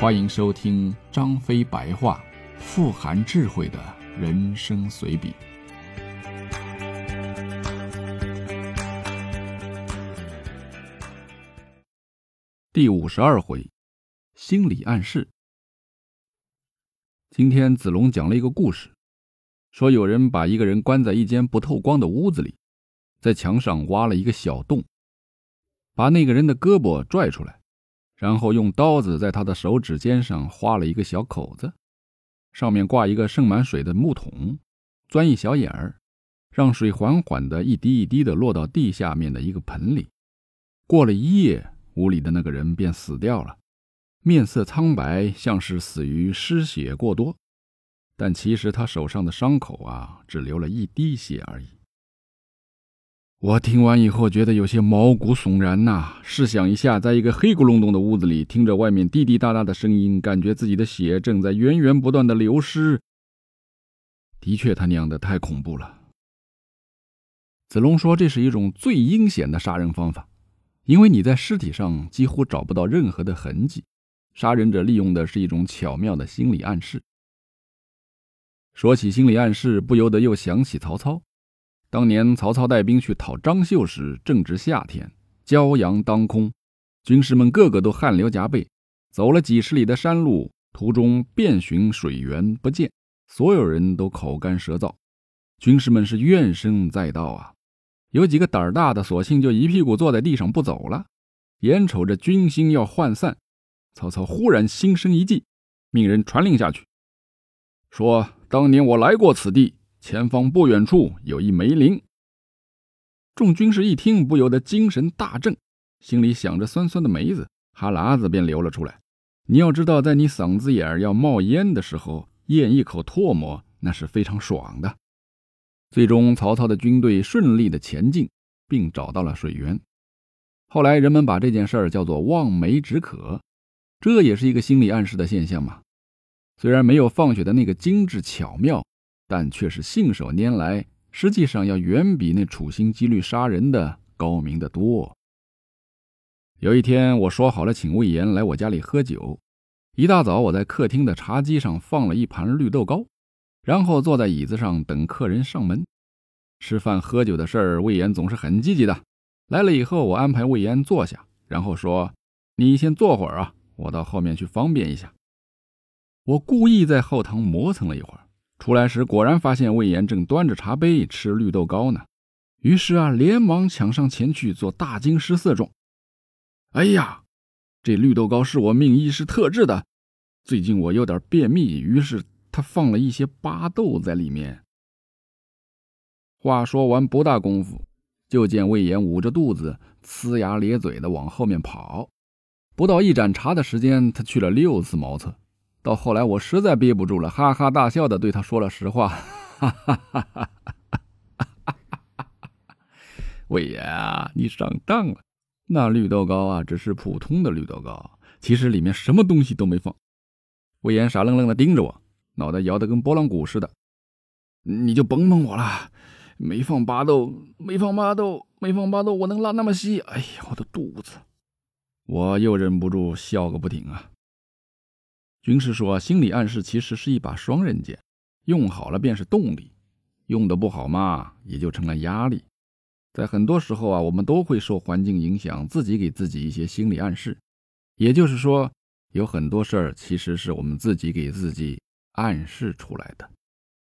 欢迎收听张飞白话，富含智慧的人生随笔。第五十二回，心理暗示。今天子龙讲了一个故事，说有人把一个人关在一间不透光的屋子里，在墙上挖了一个小洞，把那个人的胳膊拽出来。然后用刀子在他的手指尖上划了一个小口子，上面挂一个盛满水的木桶，钻一小眼儿，让水缓缓的一滴一滴的落到地下面的一个盆里。过了一夜，屋里的那个人便死掉了，面色苍白，像是死于失血过多。但其实他手上的伤口啊，只流了一滴血而已。我听完以后觉得有些毛骨悚然呐！试想一下，在一个黑咕隆咚的屋子里，听着外面滴滴答答的声音，感觉自己的血正在源源不断的流失。的确，他娘的太恐怖了。子龙说，这是一种最阴险的杀人方法，因为你在尸体上几乎找不到任何的痕迹，杀人者利用的是一种巧妙的心理暗示。说起心理暗示，不由得又想起曹操。当年曹操带兵去讨张绣时，正值夏天，骄阳当空，军士们个个都汗流浃背。走了几十里的山路，途中遍寻水源不见，所有人都口干舌燥，军士们是怨声载道啊。有几个胆儿大的，索性就一屁股坐在地上不走了。眼瞅着军心要涣散，曹操忽然心生一计，命人传令下去，说：“当年我来过此地。”前方不远处有一梅林。众军士一听，不由得精神大振，心里想着酸酸的梅子，哈喇子便流了出来。你要知道，在你嗓子眼儿要冒烟的时候，咽一口唾沫，那是非常爽的。最终，曹操的军队顺利的前进，并找到了水源。后来，人们把这件事儿叫做望梅止渴，这也是一个心理暗示的现象嘛。虽然没有放血的那个精致巧妙。但却是信手拈来，实际上要远比那处心积虑杀人的高明的多。有一天，我说好了请魏延来我家里喝酒。一大早，我在客厅的茶几上放了一盘绿豆糕，然后坐在椅子上等客人上门。吃饭喝酒的事儿，魏延总是很积极的。来了以后，我安排魏延坐下，然后说：“你先坐会儿啊，我到后面去方便一下。”我故意在后堂磨蹭了一会儿。出来时，果然发现魏延正端着茶杯吃绿豆糕呢。于是啊，连忙抢上前去做大惊失色状。哎呀，这绿豆糕是我命医师特制的，最近我有点便秘，于是他放了一些巴豆在里面。话说完不大功夫，就见魏延捂着肚子，呲牙咧嘴的往后面跑。不到一盏茶的时间，他去了六次茅厕。到后来，我实在憋不住了，哈哈大笑的对他说了实话：“哈哈哈哈哈！魏延啊，你上当了，那绿豆糕啊，只是普通的绿豆糕，其实里面什么东西都没放。”魏延傻愣愣的盯着我，脑袋摇得跟拨浪鼓似的：“你就甭蒙我了，没放巴豆，没放巴豆，没放巴豆，我能拉那么稀？哎呀，我的肚子！”我又忍不住笑个不停啊。军师说：“心理暗示其实是一把双刃剑，用好了便是动力，用的不好嘛，也就成了压力。在很多时候啊，我们都会受环境影响，自己给自己一些心理暗示。也就是说，有很多事儿其实是我们自己给自己暗示出来的。”